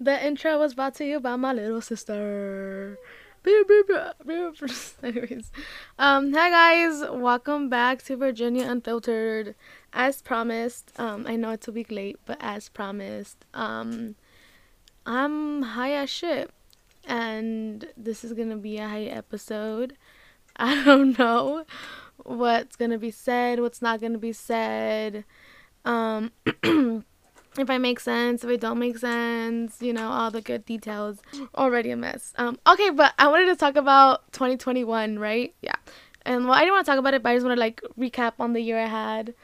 The intro was brought to you by my little sister. Anyways, um, hi guys, welcome back to Virginia Unfiltered. As promised, um, I know it's a week late, but as promised, um, I'm high as shit, and this is gonna be a high episode. I don't know what's gonna be said, what's not gonna be said. Um. if I make sense, if it don't make sense, you know, all the good details. Already a mess. Um, okay, but I wanted to talk about 2021, right? Yeah. And well, I didn't want to talk about it, but I just want to like recap on the year I had.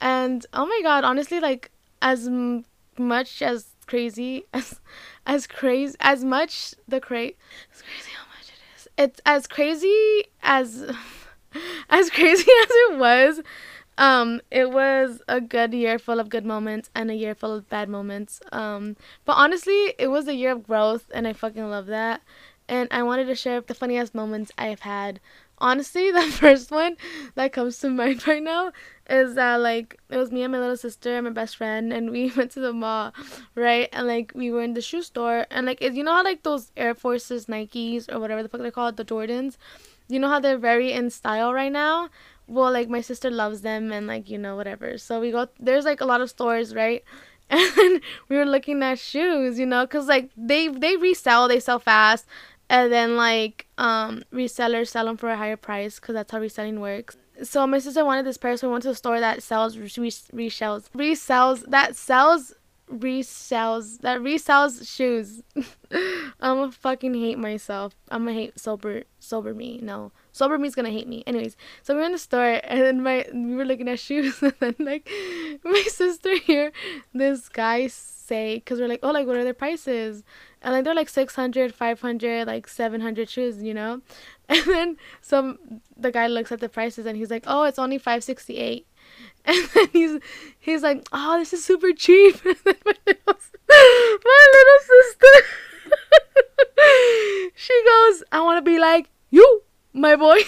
And oh my god, honestly, like as m- much as crazy as as crazy as much the cra it's crazy how much it is. It's as crazy as as crazy as it was um, it was a good year full of good moments and a year full of bad moments. Um, but honestly, it was a year of growth, and I fucking love that. And I wanted to share the funniest moments I have had. Honestly, the first one that comes to mind right now is that like it was me and my little sister and my best friend, and we went to the mall, right? And like we were in the shoe store, and like you know how like those Air Forces, Nikes, or whatever the fuck they're called, the Jordans. You know how they're very in style right now well like my sister loves them and like you know whatever. So we go there's like a lot of stores right? And we were looking at shoes you know because like they they resell they sell fast. And then like um resellers sell them for a higher price because that's how reselling works. So my sister wanted this pair so we went to a store that sells res- resells resells that sells resells that resells shoes. I'm gonna fucking hate myself. I'm gonna hate sober sober me. No sober me's gonna hate me. Anyways, so we are in the store and then my we were looking at shoes and then like my sister here, this guy say because we're like oh like what are their prices? And like they're like 600 500 like 700 shoes you know? And then some the guy looks at the prices and he's like oh it's only 568 and then he's he's like oh this is super cheap my little, my little sister she goes i want to be like you my boy.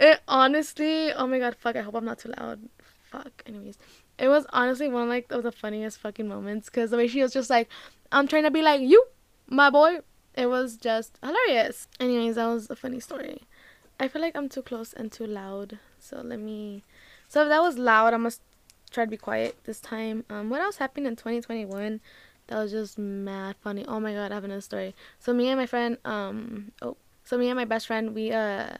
it honestly, oh my god, fuck. I hope I'm not too loud. Fuck. Anyways, it was honestly one like of the funniest fucking moments because the way she was just like, I'm trying to be like you, my boy. It was just hilarious. Anyways, that was a funny story. I feel like I'm too close and too loud. So let me. So if that was loud, I must try to be quiet this time. Um, what else happened in 2021? That was just mad funny. Oh my god, I have another story. So me and my friend, um, oh, so me and my best friend, we uh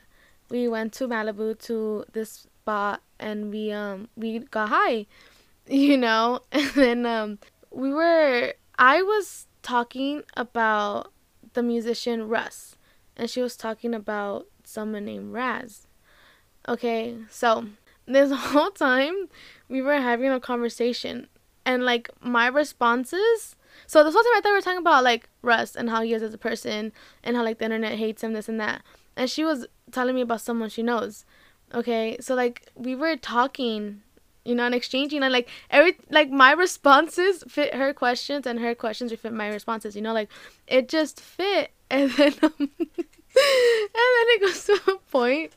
we went to Malibu to this spot and we um we got high, you know, and then um we were I was talking about the musician Russ and she was talking about someone named Raz. Okay, so this whole time we were having a conversation and like my responses so this whole time I thought we were talking about like Russ and how he is as a person and how like the internet hates him, this and that. And she was telling me about someone she knows. Okay, so like we were talking, you know, and exchanging and like every like my responses fit her questions and her questions fit my responses. You know, like it just fit. And then um, and then it goes to a point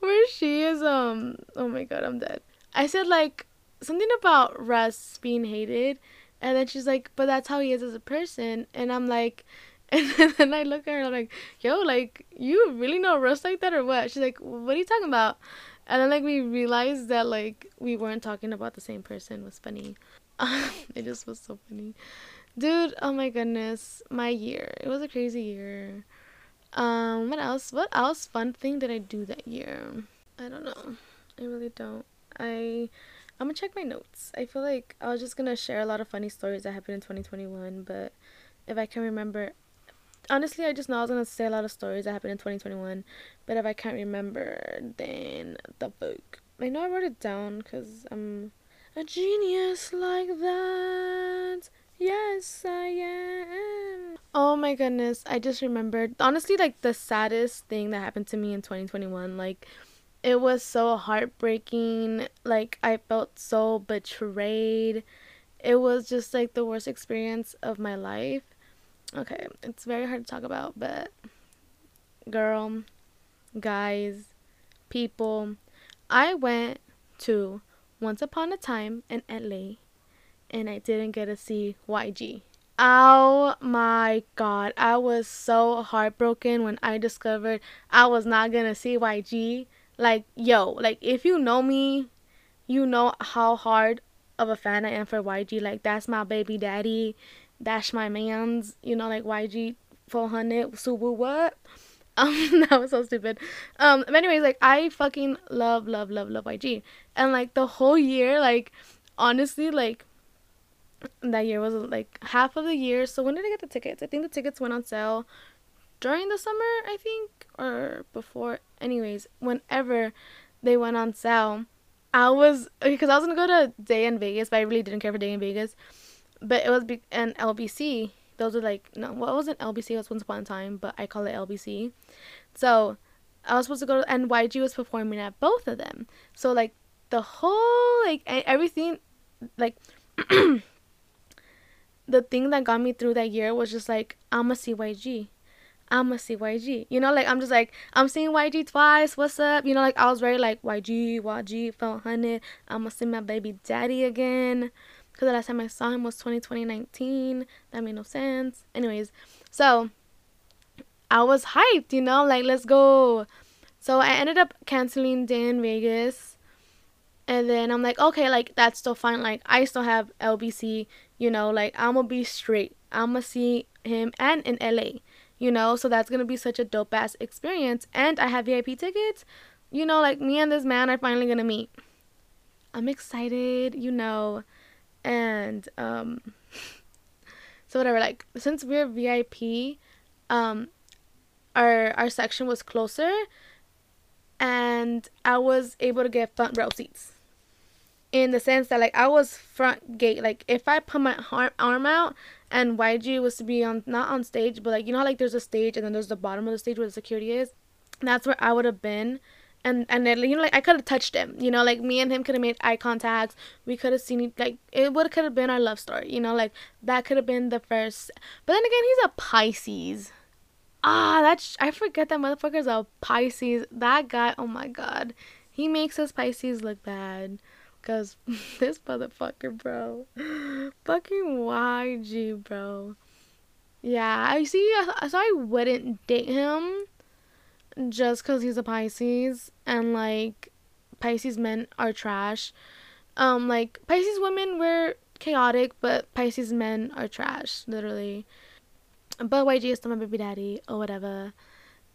where she is um oh my god I'm dead. I said like something about Russ being hated and then she's like, but that's how he is as a person. And I'm like, and then I look at her I'm like, yo, like, you really know Russ like that or what? She's like, what are you talking about? And then, like, we realized that, like, we weren't talking about the same person. It was funny. it just was so funny. Dude, oh my goodness. My year. It was a crazy year. Um, what else? What else fun thing did I do that year? I don't know. I really don't. I I'm gonna check my notes. I feel like I was just gonna share a lot of funny stories that happened in 2021, but if I can remember, honestly, I just know I was gonna say a lot of stories that happened in 2021, but if I can't remember, then the book. I know I wrote it down because I'm a genius like that. Yes, I am. Oh my goodness, I just remembered. Honestly, like the saddest thing that happened to me in 2021, like it was so heartbreaking. Like I felt so betrayed. It was just like the worst experience of my life. Okay, it's very hard to talk about, but girl, guys, people, I went to Once Upon a Time in LA and I didn't get to see YG. Oh my god, I was so heartbroken when I discovered I was not gonna see YG. Like, yo, like if you know me, you know how hard of a fan I am for YG. Like, that's my baby daddy. That's my man's, you know, like YG 400, Subu, what? Um, that was so stupid. Um, anyways, like I fucking love, love, love, love YG, and like the whole year, like honestly, like that year was like half of the year. So when did I get the tickets? I think the tickets went on sale during the summer, I think, or before. Anyways, whenever they went on sale, I was because I was gonna go to Day N Vegas, but I really didn't care for Day N Vegas. But it was be- an LBC. Those are like no, well, it wasn't LBC. It was Once Upon a Time, but I call it LBC. So I was supposed to go, to, and YG was performing at both of them. So like the whole like everything, like. the thing that got me through that year was just like I'm a CYG. I'm a CYG. You know, like I'm just like I'm seeing YG twice. What's up? You know, like I was very like YG, YG, felt honey. I'm gonna see my baby daddy again. Cause the last time I saw him was 2020 19. That made no sense. Anyways, so I was hyped. You know, like let's go. So I ended up canceling Day N Vegas. And then I'm like, okay, like that's still fine. Like I still have LBC you know like i'm gonna be straight. I'm gonna see him and in la you know? So that's gonna be such a dope ass experience. And i have vip tickets. You know like me and this man are finally gonna meet. I'm excited you know? And um so whatever like since we're vip um our our section was closer and i was able to get front row seats in the sense that like I was front gate. Like if I put my arm out and YG was to be on not on stage, but like you know like there's a stage and then there's the bottom of the stage where the security is. That's where I would have been. And and then, you know like I could have touched him. You know like me and him could have made eye contact. We could have seen like it would could have been our love story. You know like that could have been the first. But then again, he's a Pisces. Ah, that's I forget that motherfucker's a Pisces. That guy, oh my god, he makes us Pisces look bad. Cause this motherfucker, bro. Fucking YG, bro. Yeah, I see. So I wouldn't date him just because he's a Pisces and like Pisces men are trash. Um, like Pisces women were chaotic, but Pisces men are trash, literally. But YG is still my baby daddy or whatever.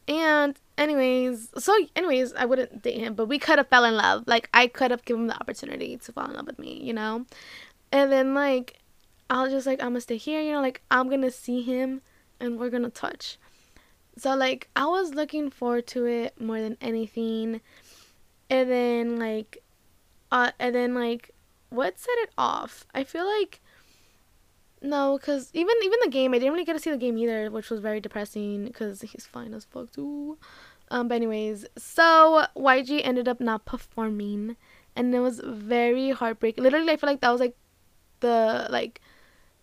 And anyways, so anyways, I wouldn't date him, but we could have fell in love. Like I could have given him the opportunity to fall in love with me, you know? And then like I was just like, I'm gonna stay here, you know, like I'm gonna see him and we're gonna touch. So like I was looking forward to it more than anything. And then like uh and then like what set it off? I feel like no, because even even the game, I didn't really get to see the game either, which was very depressing because he's fine as fuck too. Um, but anyways, so YG ended up not performing, and it was very heartbreaking. Literally, I feel like that was like the like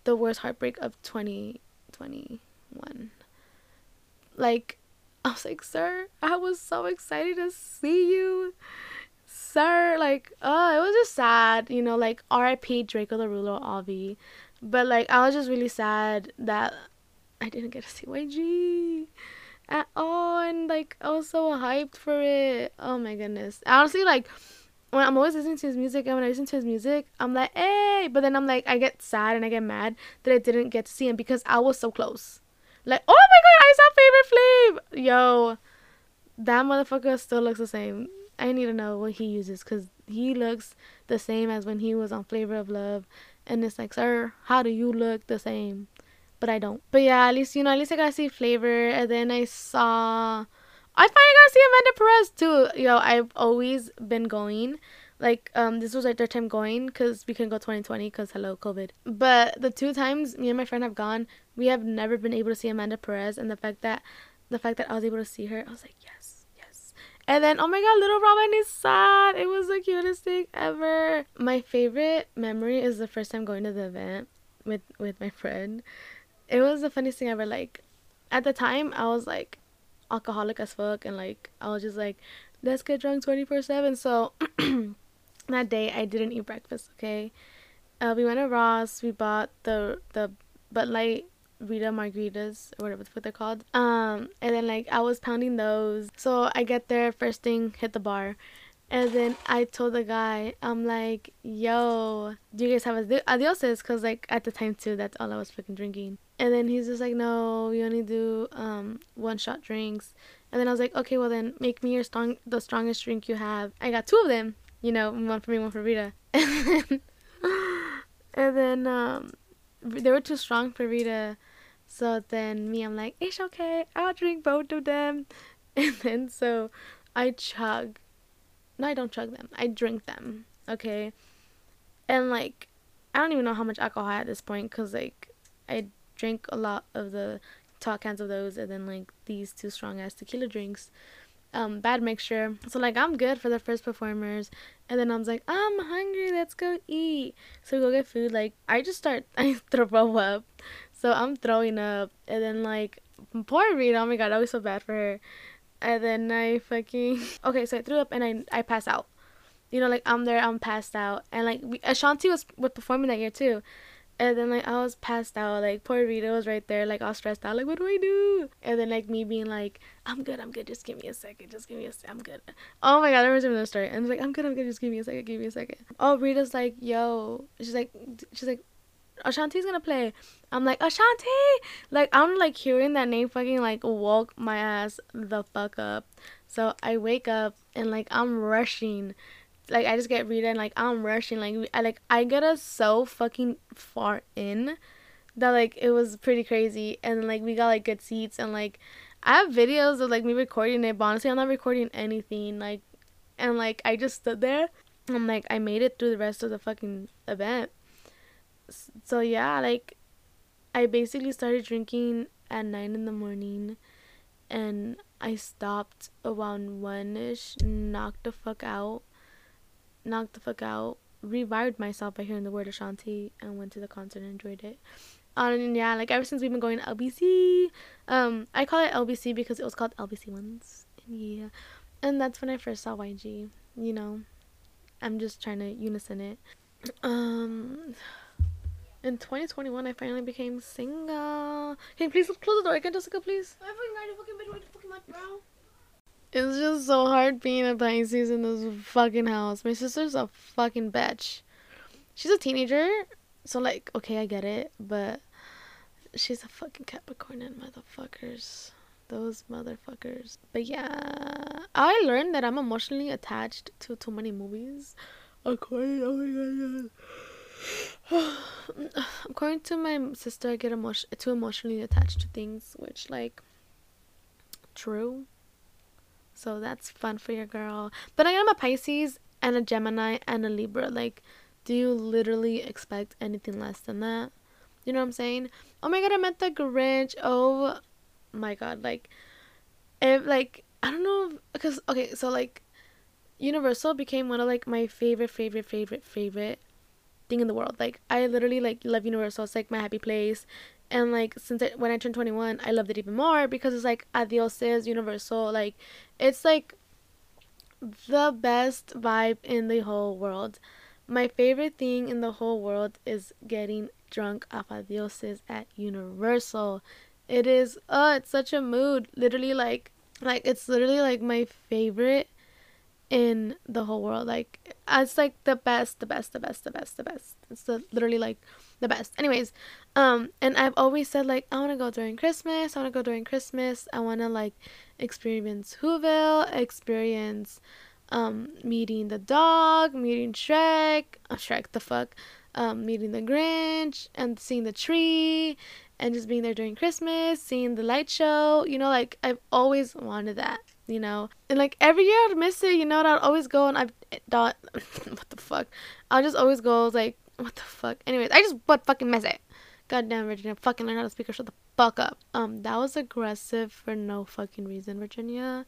the worst heartbreak of 2021. Like, I was like, sir, I was so excited to see you. Sir, like, oh, it was just sad, you know, like R.I.P. Draco the Ruler Avi. But like I was just really sad that I didn't get to see YG at all and like I was so hyped for it. Oh my goodness. Honestly like when I'm always listening to his music and when I listen to his music, I'm like, hey but then I'm like I get sad and I get mad that I didn't get to see him because I was so close. Like, oh my god, I saw Flavor Flav. Yo, that motherfucker still looks the same. I need to know what he uses because he looks the same as when he was on Flavor of Love and it's like, sir, how do you look the same? But I don't. But yeah, at least you know, at least I got to see Flavor, and then I saw. I finally got to see Amanda Perez too. Yo, I've always been going. Like, um, this was our third time going because we couldn't go 2020 because hello COVID. But the two times me and my friend have gone, we have never been able to see Amanda Perez, and the fact that, the fact that I was able to see her, I was like, yes yes. and then, oh my god, Little Robin is sad. It was the cutest thing ever. My favorite memory is the first time going to the event with with my friend. It was the funniest thing ever. Like, at the time, I was like alcoholic as fuck, and like I was just like, let's get drunk twenty four seven. So that day, I didn't eat breakfast. Okay, uh, we went to Ross. We bought the the Bud Light Rita margaritas or whatever what they're called. Um, and then like I was pounding those. So I get there first thing, hit the bar. And then I told the guy, I'm like, yo, do you guys have adioses? Because, like, at the time, too, that's all I was fucking drinking. And then he's just like, no, we only do um, one shot drinks. And then I was like, okay, well, then make me your strong, the strongest drink you have. I got two of them, you know, one for me, one for Rita. And then, and then um, they were too strong for Rita. So then me, I'm like, it's okay, I'll drink both of them. And then so I chug no, I don't chug them. I drink them. Okay. And like, I don't even know how much alcohol I had at this point because like, I drank a lot of the tall cans of those and then like these two strong ass tequila drinks. Um, bad mixture. So like I'm good for the first performers, and then I was like, I'm hungry. Let's go eat. So we go get food. Like I just start, I throw up. So I'm throwing up, and then like poor Rita. Oh my god, I was so bad for her and then I fucking okay. So I threw up and I I passed out. You know, like I'm there, I'm passed out, and like we, Ashanti was was performing that year too. And then like I was passed out, like poor Rita was right there, like all stressed out, like what do I do? And then like me being like, I'm good, I'm good, just give me a second, just give me a second, I'm good. Oh my god, I remember the story. And like, I'm good, I'm good, just give me a second, give me a second. Oh, Rita's like, yo, she's like, she's like, Ashanti's gonna play. I'm like, Ashanti! Like, I'm like hearing that name fucking like woke my ass the fuck up. So I wake up and like I'm rushing. Like, I just get Rita and like I'm rushing. Like, I like, I get us so fucking far in that like it was pretty crazy. And like, we got like good seats and like, I have videos of like me recording it, but honestly, I'm not recording anything. Like, and like, I just stood there. I'm like, I made it through the rest of the fucking event so yeah, like I basically started drinking at nine in the morning, and I stopped around one ish, knocked the fuck out, knocked the fuck out, revived myself by hearing the word Ashanti, and went to the concert and enjoyed it. Um, and yeah, like ever since we've been going to LBC, um, I call it LBC because it was called LBC once. Yeah, and that's when I first saw YG. You know, I'm just trying to unison it. Um in 2021, I finally became single. Can you please close the door again, Jessica, please? I fucking fucking bitch. Wait, fucking bro. It's just so hard being a Pisces in this fucking house. My sister's a fucking bitch. She's a teenager, so like, okay, I get it, but she's a fucking Capricorn and motherfuckers. Those motherfuckers. But yeah, I learned that I'm emotionally attached to too many movies. According, oh my god. According to my sister, I get emotion too emotionally attached to things, which like true. So that's fun for your girl. But I am a Pisces and a Gemini and a Libra. Like, do you literally expect anything less than that? You know what I'm saying? Oh my god, I met the Grinch. Oh my god, like, if like I don't know because okay, so like, Universal became one of like my favorite, favorite, favorite, favorite thing in the world. Like I literally like love Universal. It's like my happy place. And like since I, when I turned 21, I loved it even more because it's like Adios is Universal. Like it's like the best vibe in the whole world. My favorite thing in the whole world is getting drunk off Adioses at Universal. It is oh, it's such a mood. Literally like like it's literally like my favorite in the whole world. Like it's like the best, the best, the best, the best, the best. It's the, literally like the best. Anyways, um, and I've always said like I want to go during Christmas. I want to go during Christmas. I want to like experience Whoville, experience um meeting the dog, meeting Shrek, oh, Shrek the fuck, um, meeting the Grinch, and seeing the tree, and just being there during Christmas, seeing the light show. You know, like I've always wanted that you know. And like every year I'd miss it, you know, and I'd always go and I thought, what the fuck? I'll just always go like, what the fuck? Anyways, I just but fucking miss it. Goddamn Virginia, fucking learn how to speak or shut the fuck up. Um, that was aggressive for no fucking reason, Virginia.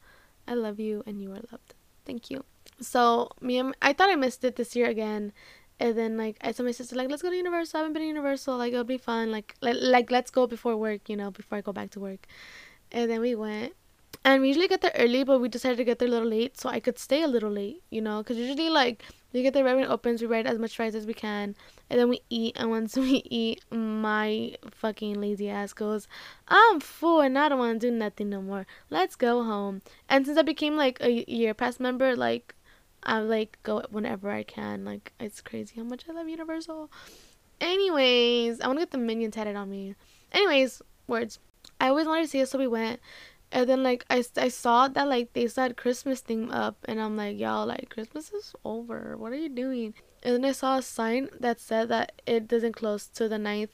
I love you and you are loved. Thank you. So me and I thought I missed it this year again. And then like I told my sister like let's go to Universal. I haven't been to Universal. Like it'll be fun. Like like, like let's go before work. You know before I go back to work. And then we went and we usually get there early, but we decided to get there a little late so I could stay a little late, you know, because usually like we get there right when it opens, we ride as much fries as we can, and then we eat. And once we eat, my fucking lazy ass goes, "I'm full and I don't want to do nothing no more. Let's go home." And since I became like a year pass member, like I like go whenever I can. Like it's crazy how much I love Universal. Anyways, I want to get the minion tatted on me. Anyways, words. I always wanted to see it, so we went and then like I, I saw that like they said christmas thing up and i'm like y'all like christmas is over. What are you doing? And then i saw a sign that said that it doesn't close to the 9th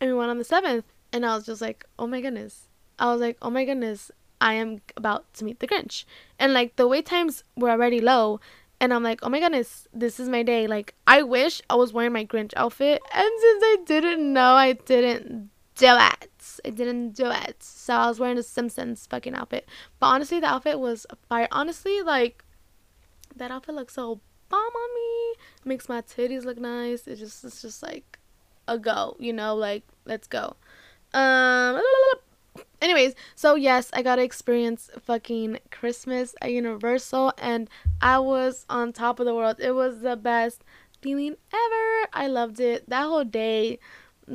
and we went on the 7th and i was just like oh my goodness. I was like oh my goodness. I am about to meet the grinch. And like the wait times were already low. And i'm like oh my goodness. This is my day. Like i wish i was wearing my grinch outfit. And since i didn't know i didn't do it I didn't do it. So I was wearing a Simpsons fucking outfit. But honestly, the outfit was fire. Honestly, like, that outfit looks so bomb on me. Makes my titties look nice. It just, it's just like a go, you know, like, let's go. Um, anyways, so yes, I got to experience fucking Christmas at Universal and I was on top of the world. It was the best feeling ever. I loved it. That whole day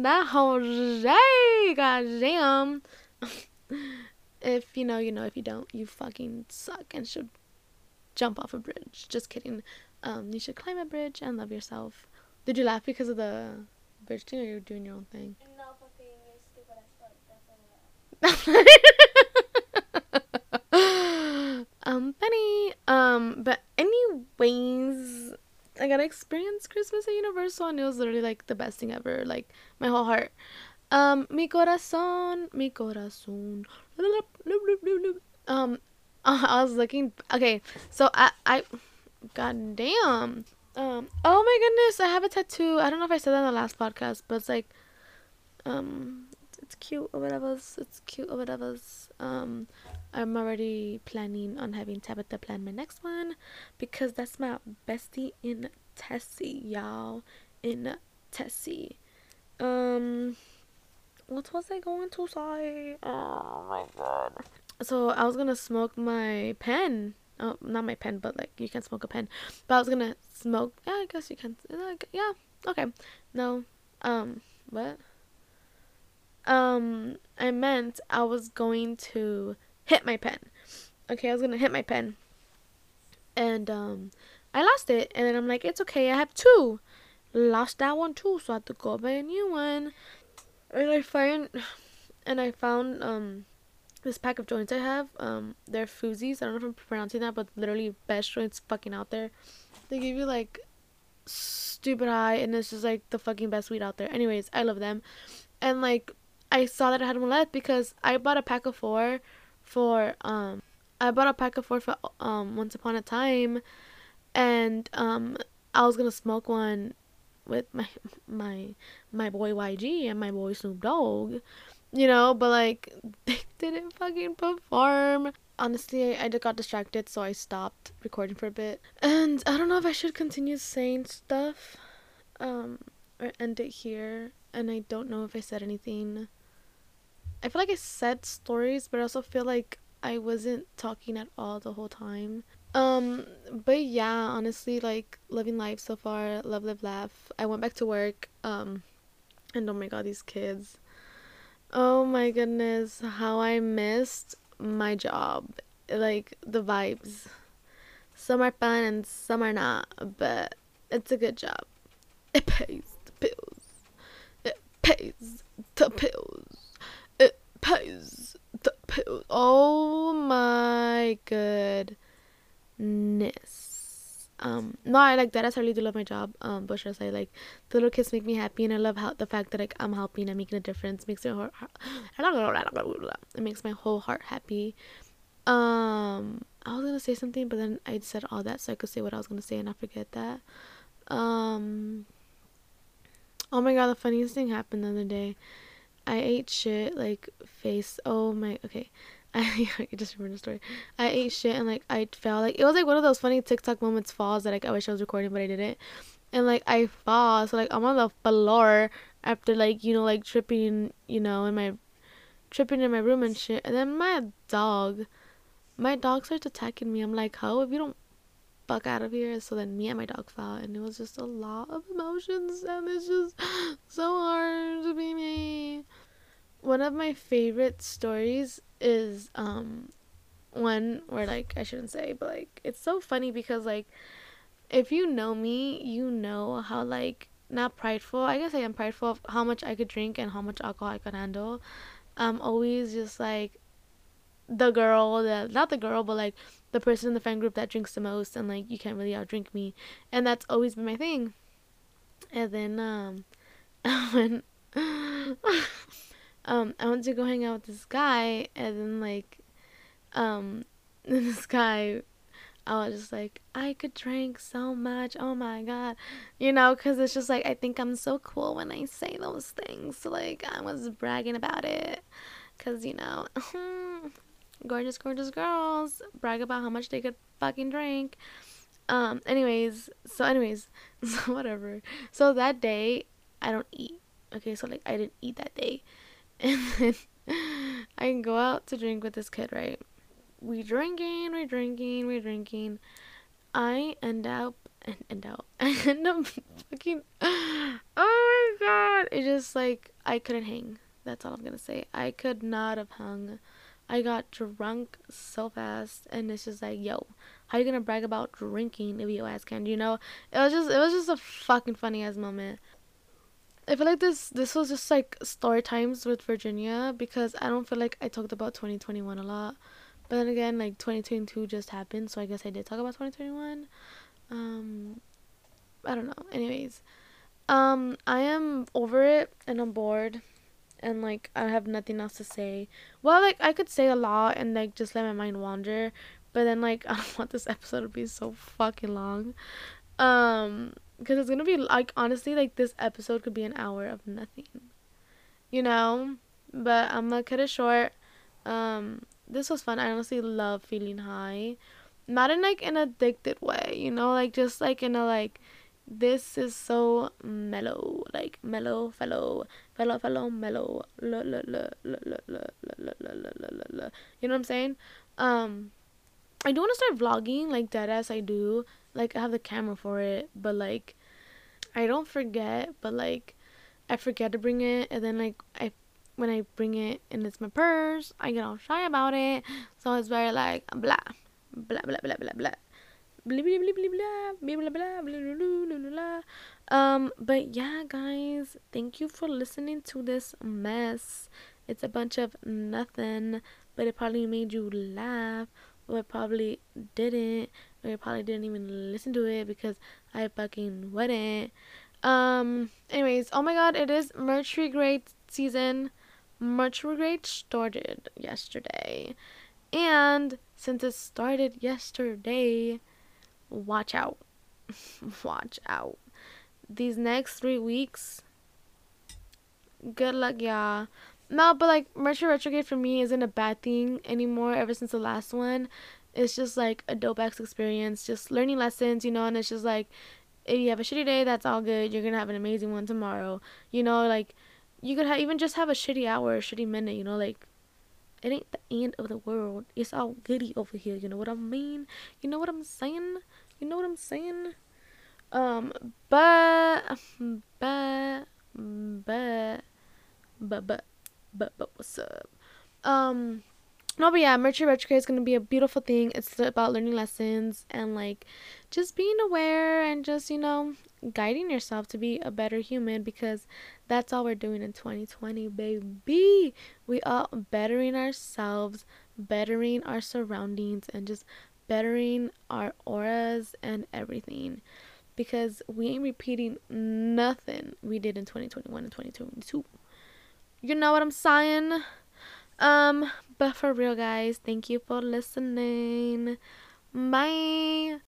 that whole day, goddamn. if you know, you know. If you don't, you fucking suck and should jump off a bridge. Just kidding. Um, you should climb a bridge and love yourself. Did you laugh because of the bridge thing, or you're doing your own thing? No, fucking stupid um, funny. Um, but anyways, I got to experience Christmas at Universal and it was literally like the best thing ever. Like my whole heart. Um, mi corazón, mi corazón. Um, I was looking. Okay, so I, I, god damn. Um, oh my goodness, I have a tattoo. I don't know if I said that in the last podcast, but it's like, um, it's cute or whatever. It's cute or whatever. Um, I'm already planning on having Tabitha plan my next one because that's my bestie in Tessie, y'all. In Tessie. Um, what was I going to say? Oh my god. So I was gonna smoke my pen. Oh, not my pen, but like you can smoke a pen. But I was gonna smoke. Yeah, I guess you can. Yeah, okay. No. Um, what? Um, I meant I was going to hit my pen. Okay, I was gonna hit my pen. And um I lost it and then I'm like, it's okay, I have two. Lost that one too, so I had to go buy a new one. And I find and I found um this pack of joints I have. Um they're Fugees. I don't know if I'm pronouncing that, but literally best joints fucking out there. They give you like stupid high and it's just like the fucking best weed out there. Anyways, I love them. And like I saw that I had one left because I bought a pack of four for um I bought a pack of four for um once upon a time and um I was gonna smoke one with my my my boy YG and my boy Snoop Dogg, you know, but like they didn't fucking perform. Honestly, I, I got distracted, so I stopped recording for a bit. And I don't know if I should continue saying stuff, um, or end it here. And I don't know if I said anything I feel like I said stories, but I also feel like I wasn't talking at all the whole time. Um, but yeah, honestly, like living life so far, love, live, laugh. I went back to work. Um, and oh my god, these kids. Oh my goodness, how I missed my job. Like the vibes. Some are fun and some are not, but it's a good job. It pays the bills. It pays the bills. Oh my goodness. Um, no, I like that. I really do love my job. Um, but should I like the little kids make me happy, and I love how the fact that like I'm helping and making a difference makes my heart. It makes my whole heart happy. Um, I was gonna say something, but then I said all that so I could say what I was gonna say and I forget that. Um. Oh my god, the funniest thing happened the other day. I ate shit like face. Oh my. Okay. I, just remember the story. I ate shit and like I fell. Like it was like one of those funny TikTok moments falls that like I wish I was recording but I didn't. And like I fall, so like I'm on the floor after like you know like tripping, you know, in my tripping in my room and shit. And then my dog, my dog starts attacking me. I'm like, "Ho, if you don't fuck out of here!" So then me and my dog fell, and it was just a lot of emotions, and it's just so hard to be me. One of my favorite stories is um one where like I shouldn't say, but like it's so funny because like if you know me, you know how like not prideful. I guess I am prideful of how much I could drink and how much alcohol I could handle. I'm always just like the girl that not the girl, but like the person in the friend group that drinks the most, and like you can't really outdrink me, and that's always been my thing. And then um, when um I went to go hang out with this guy, and then like um this guy I was just like, I could drink so much. Oh my god. You know, because it's just like, I think I'm so cool when I say those things. Like, I was bragging about it. Because, you know, gorgeous, gorgeous girls brag about how much they could fucking drink. Um, anyways, so, anyways, so whatever. So, that day, I don't eat. Okay, so, like, I didn't eat that day. And then I can go out to drink with this kid, right? we drinking, we drinking, we drinking. I end up and end up I end up fucking oh my god. It just like I couldn't hang. That's all I'm gonna say. I could not have hung. I got drunk so fast and it's just like, yo, how you gonna brag about drinking if your ass can you know? It was just it was just a fucking funny ass moment. I feel like this this was just like story times with Virginia because I don't feel like I talked about 2021 a lot. But then again, like 2022 just happened, so I guess I did talk about 2021. Um, I don't know. Anyways, um, I am over it and I'm bored, and like I have nothing else to say. Well, like I could say a lot and like just let my mind wander, but then like I don't want this episode to be so fucking long. Um, because it's gonna be like honestly, like this episode could be an hour of nothing, you know. But I'm gonna cut it short. Um, this was fun. I honestly love feeling high. Not in like an addicted way, you know, like just like in a like this is so mellow, like mellow, fellow, fellow, fellow, mellow. You know what I'm saying? Um, I do want to start vlogging, like dead ass. I do. Like I have the camera for it, but like, I don't forget. But like, I forget to bring it, and then like I when I bring it and it's my purse, I get all shy about it. So it's very like blah, blah, blah, blah, blah, blah. Blah, blah, blah, blah, blah, blah, blah, blah. Um, but yeah, guys, thank you for listening to this mess. It's a bunch of nothing, but it probably made you laugh, or it probably didn't, or you probably didn't even listen to it because I fucking wouldn't. Um, anyways, oh my god, it is Mercury Grade season. Mercury great started yesterday. And since it started yesterday, watch out. watch out. These next three weeks, good luck, y'all. No, but like Mercury retrograde for me isn't a bad thing anymore ever since the last one. It's just like a dope ass experience, just learning lessons, you know, and it's just like if you have a shitty day, that's all good. You're gonna have an amazing one tomorrow. You know, like you could ha- even just have a shitty hour, a shitty minute, you know, like it ain't the end of the world. It's all goody over here. You know what I mean? You know what I'm saying? You know what I'm saying? Um, but, but, but, but, but, but, but, what's up? Um, no, but yeah, Mercury retrograde is gonna be a beautiful thing. It's about learning lessons and like just being aware and just you know guiding yourself to be a better human because that's all we're doing in 2020, baby. We are bettering ourselves, bettering our surroundings, and just bettering our auras and everything because we ain't repeating nothing we did in 2021 and 2022. You know what I'm saying? Um, but for real, guys, thank you for listening. Bye.